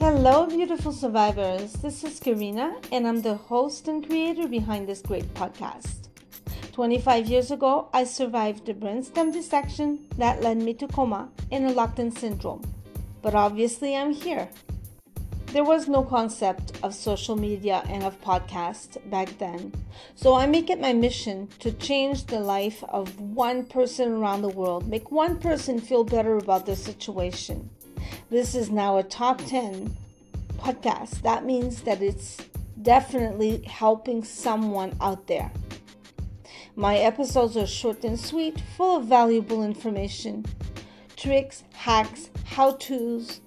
Hello, beautiful survivors. This is Karina, and I'm the host and creator behind this great podcast. 25 years ago, I survived a brainstem dissection that led me to coma and in syndrome. But obviously, I'm here. There was no concept of social media and of podcast back then. So I make it my mission to change the life of one person around the world, make one person feel better about their situation. This is now a top 10 podcast. That means that it's definitely helping someone out there. My episodes are short and sweet, full of valuable information, tricks, hacks, how to's,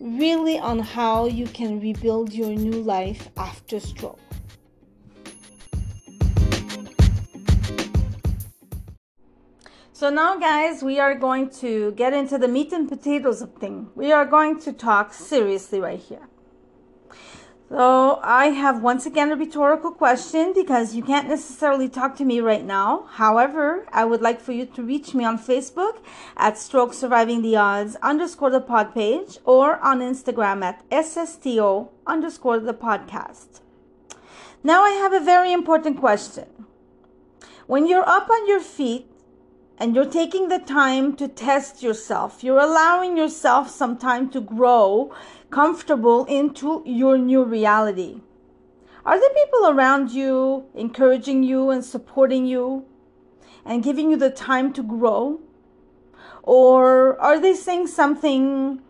really on how you can rebuild your new life after stroke. So now guys, we are going to get into the meat and potatoes of thing. We are going to talk seriously right here. So I have once again a rhetorical question because you can't necessarily talk to me right now. However, I would like for you to reach me on Facebook at Stroke Surviving the Odds underscore the pod page or on Instagram at SSTO underscore the podcast. Now I have a very important question. When you're up on your feet and you're taking the time to test yourself. You're allowing yourself some time to grow comfortable into your new reality. Are the people around you encouraging you and supporting you and giving you the time to grow? Or are they saying something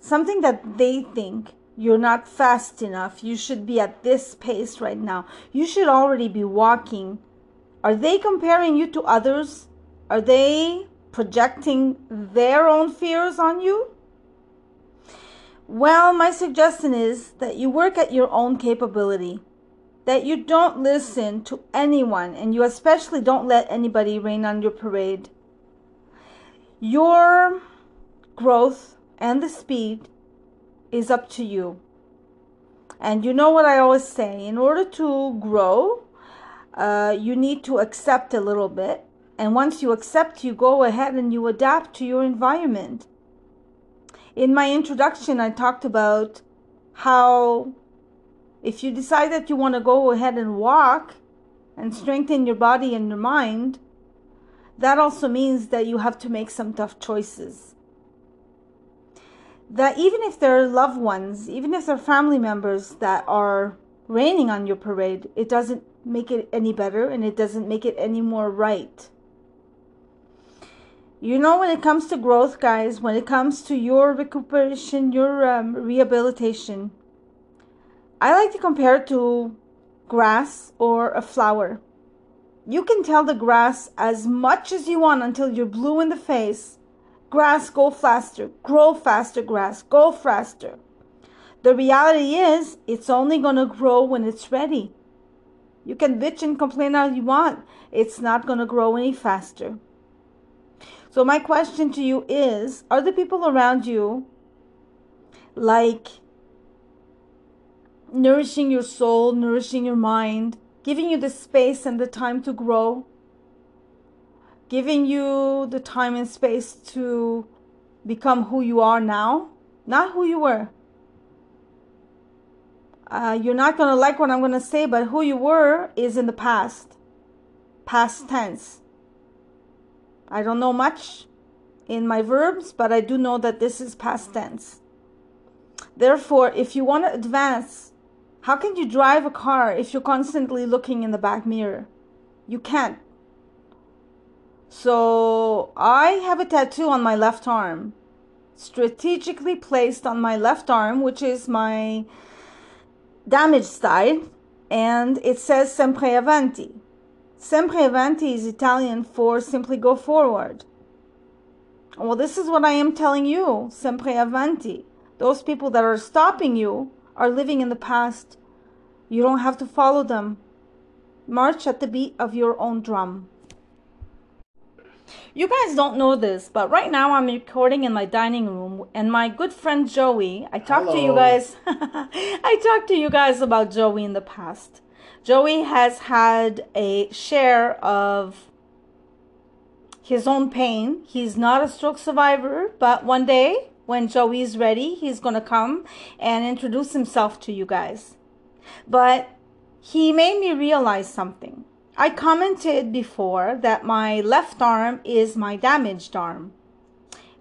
something that they think you're not fast enough. You should be at this pace right now. You should already be walking. Are they comparing you to others? Are they projecting their own fears on you? Well, my suggestion is that you work at your own capability, that you don't listen to anyone, and you especially don't let anybody rain on your parade. Your growth and the speed is up to you. And you know what I always say in order to grow, uh, you need to accept a little bit and once you accept, you go ahead and you adapt to your environment. In my introduction, I talked about how if you decide that you want to go ahead and walk and strengthen your body and your mind, that also means that you have to make some tough choices. That even if there are loved ones, even if there are family members that are raining on your parade, it doesn't make it any better and it doesn't make it any more right. You know, when it comes to growth, guys, when it comes to your recuperation, your um, rehabilitation, I like to compare it to grass or a flower. You can tell the grass as much as you want until you're blue in the face. Grass, go faster, grow faster, grass, go faster. The reality is, it's only going to grow when it's ready. You can bitch and complain all you want, it's not going to grow any faster. So, my question to you is Are the people around you like nourishing your soul, nourishing your mind, giving you the space and the time to grow, giving you the time and space to become who you are now, not who you were? Uh, you're not going to like what I'm going to say, but who you were is in the past, past tense. I don't know much in my verbs, but I do know that this is past tense. Therefore, if you want to advance, how can you drive a car if you're constantly looking in the back mirror? You can't. So, I have a tattoo on my left arm, strategically placed on my left arm, which is my damaged side, and it says Sempre Avanti. Sempre avanti is Italian for simply go forward. Well, this is what I am telling you. Sempre avanti. Those people that are stopping you are living in the past. You don't have to follow them. March at the beat of your own drum. You guys don't know this, but right now I'm recording in my dining room, and my good friend Joey. I talked to you guys. I talked to you guys about Joey in the past. Joey has had a share of his own pain. He's not a stroke survivor, but one day when Joey's ready, he's going to come and introduce himself to you guys. But he made me realize something. I commented before that my left arm is my damaged arm.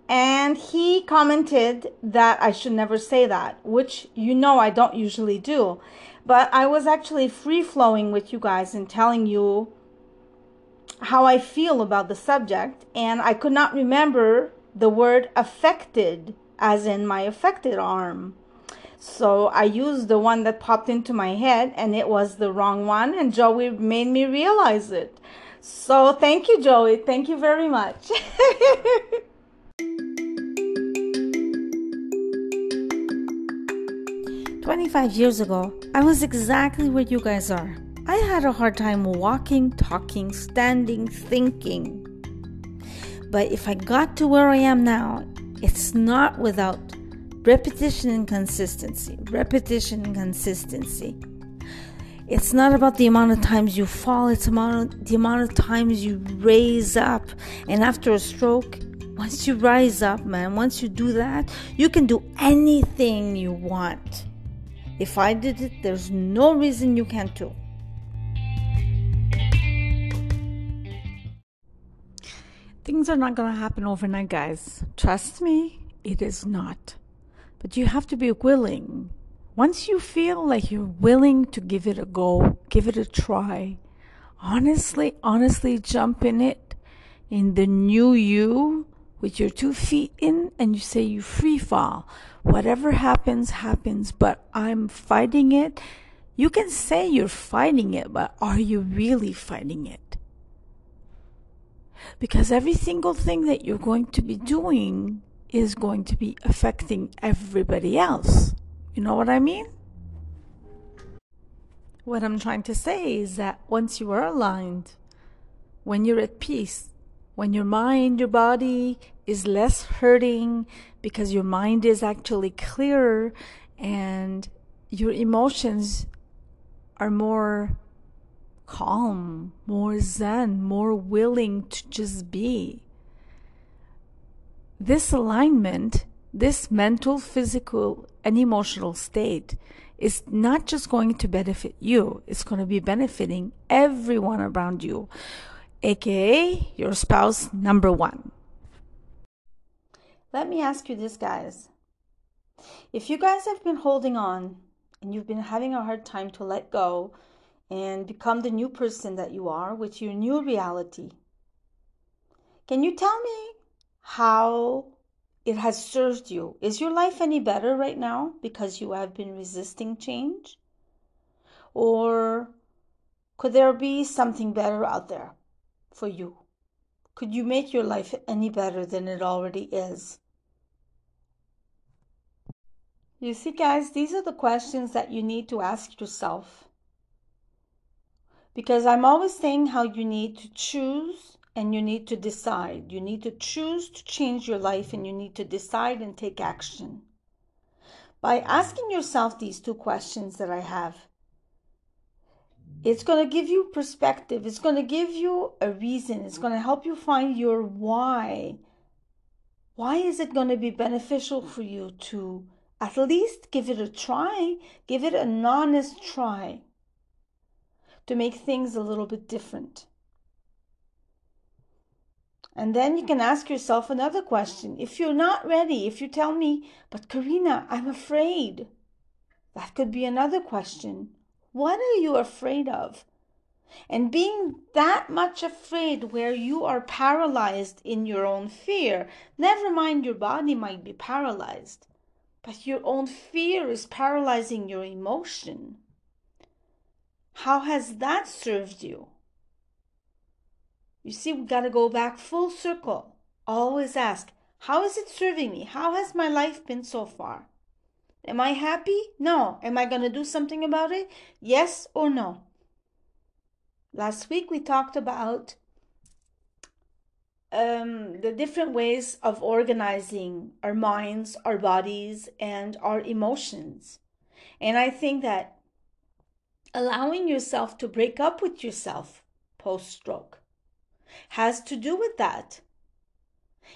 And he commented that I should never say that, which you know I don't usually do. But I was actually free flowing with you guys and telling you how I feel about the subject. And I could not remember the word affected, as in my affected arm. So I used the one that popped into my head and it was the wrong one. And Joey made me realize it. So thank you, Joey. Thank you very much. 25 years ago, I was exactly where you guys are. I had a hard time walking, talking, standing, thinking. But if I got to where I am now, it's not without repetition and consistency. Repetition and consistency. It's not about the amount of times you fall, it's about the amount of times you raise up. And after a stroke, once you rise up, man, once you do that, you can do anything you want. If I did it, there's no reason you can't too. Things are not going to happen overnight, guys. Trust me, it is not. But you have to be willing. Once you feel like you're willing to give it a go, give it a try, honestly, honestly jump in it in the new you with your two feet in and you say you free fall whatever happens, happens, but I'm fighting it. You can say you're fighting it, but are you really fighting it? Because every single thing that you're going to be doing is going to be affecting everybody else. You know what I mean? What I'm trying to say is that once you are aligned, when you're at peace, when your mind, your body is less hurting because your mind is actually clearer and your emotions are more calm, more zen, more willing to just be. This alignment, this mental, physical, and emotional state is not just going to benefit you, it's going to be benefiting everyone around you aka your spouse number one. Let me ask you this, guys. If you guys have been holding on and you've been having a hard time to let go and become the new person that you are with your new reality, can you tell me how it has served you? Is your life any better right now because you have been resisting change? Or could there be something better out there? For you? Could you make your life any better than it already is? You see, guys, these are the questions that you need to ask yourself. Because I'm always saying how you need to choose and you need to decide. You need to choose to change your life and you need to decide and take action. By asking yourself these two questions that I have, it's going to give you perspective. It's going to give you a reason. It's going to help you find your why. Why is it going to be beneficial for you to at least give it a try? Give it an honest try to make things a little bit different. And then you can ask yourself another question. If you're not ready, if you tell me, but Karina, I'm afraid, that could be another question. What are you afraid of? And being that much afraid where you are paralyzed in your own fear, never mind your body might be paralyzed, but your own fear is paralyzing your emotion. How has that served you? You see, we've got to go back full circle. Always ask, how is it serving me? How has my life been so far? Am I happy? No. Am I going to do something about it? Yes or no? Last week we talked about um, the different ways of organizing our minds, our bodies, and our emotions. And I think that allowing yourself to break up with yourself post stroke has to do with that.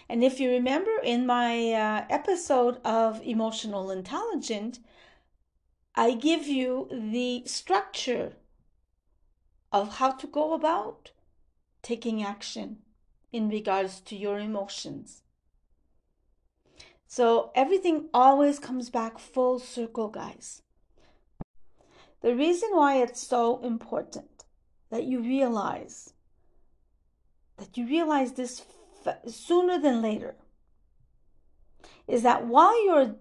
And if you remember in my uh, episode of Emotional Intelligent, I give you the structure of how to go about taking action in regards to your emotions. So everything always comes back full circle, guys. The reason why it's so important that you realize that you realize this sooner than later. Is that while you're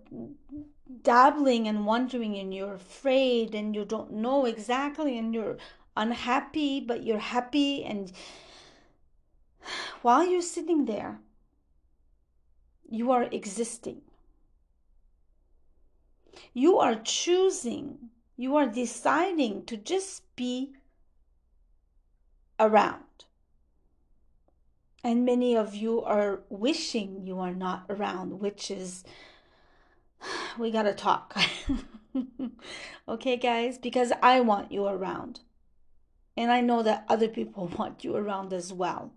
dabbling and wondering and you're afraid and you don't know exactly and you're unhappy but you're happy and while you're sitting there you are existing. You are choosing you are deciding to just be around and many of you are wishing you are not around which is we got to talk. okay, guys? Because I want you around. And I know that other people want you around as well.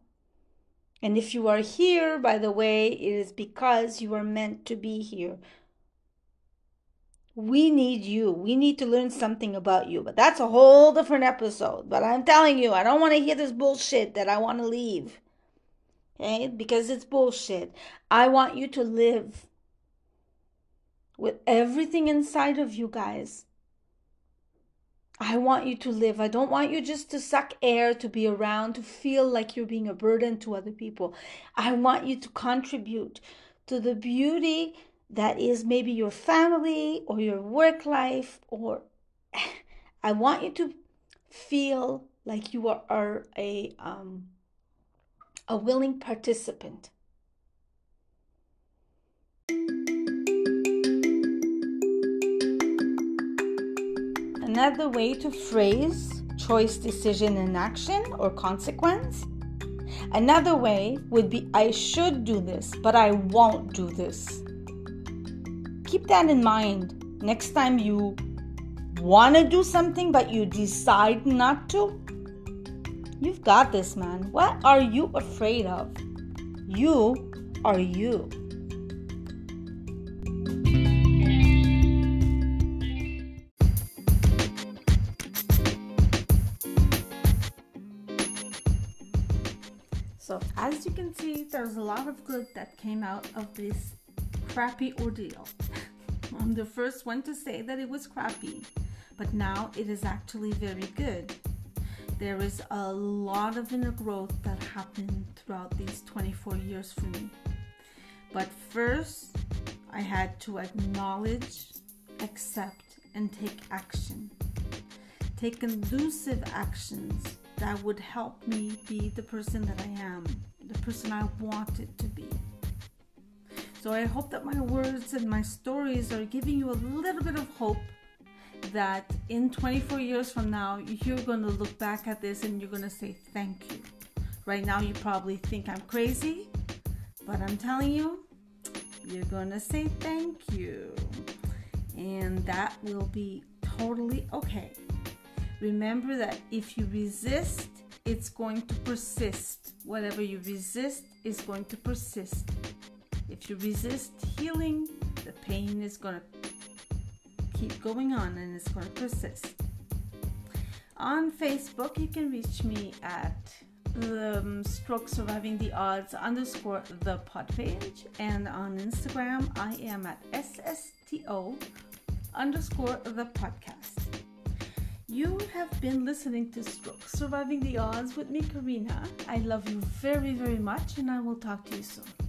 And if you are here, by the way, it is because you are meant to be here. We need you. We need to learn something about you. But that's a whole different episode. But I'm telling you, I don't want to hear this bullshit that I want to leave. Okay? Because it's bullshit. I want you to live with everything inside of you guys. I want you to live. I don't want you just to suck air, to be around, to feel like you're being a burden to other people. I want you to contribute to the beauty that is maybe your family or your work life, or I want you to feel like you are a um, a willing participant. Another way to phrase choice, decision, and action or consequence. Another way would be I should do this, but I won't do this. Keep that in mind next time you want to do something but you decide not to. You've got this, man. What are you afraid of? You are you. So, as you can see, there's a lot of good that came out of this crappy ordeal. I'm the first one to say that it was crappy, but now it is actually very good. There is a lot of inner growth that happened throughout these 24 years for me. But first, I had to acknowledge, accept, and take action. Take conducive actions that would help me be the person that I am, the person I wanted to be. So I hope that my words and my stories are giving you a little bit of hope that in 24 years from now, you're going to look back at this and you're going to say thank you. Right now, you probably think I'm crazy, but I'm telling you, you're going to say thank you. And that will be totally okay. Remember that if you resist, it's going to persist. Whatever you resist is going to persist. If you resist healing, the pain is going to keep going on and it's going to persist. On Facebook, you can reach me at um, stroke surviving the odds underscore the pod page and on instagram i am at ssto underscore the podcast you have been listening to Stroke Surviving the Odds with me, Karina. I love you very, very much, and I will talk to you soon.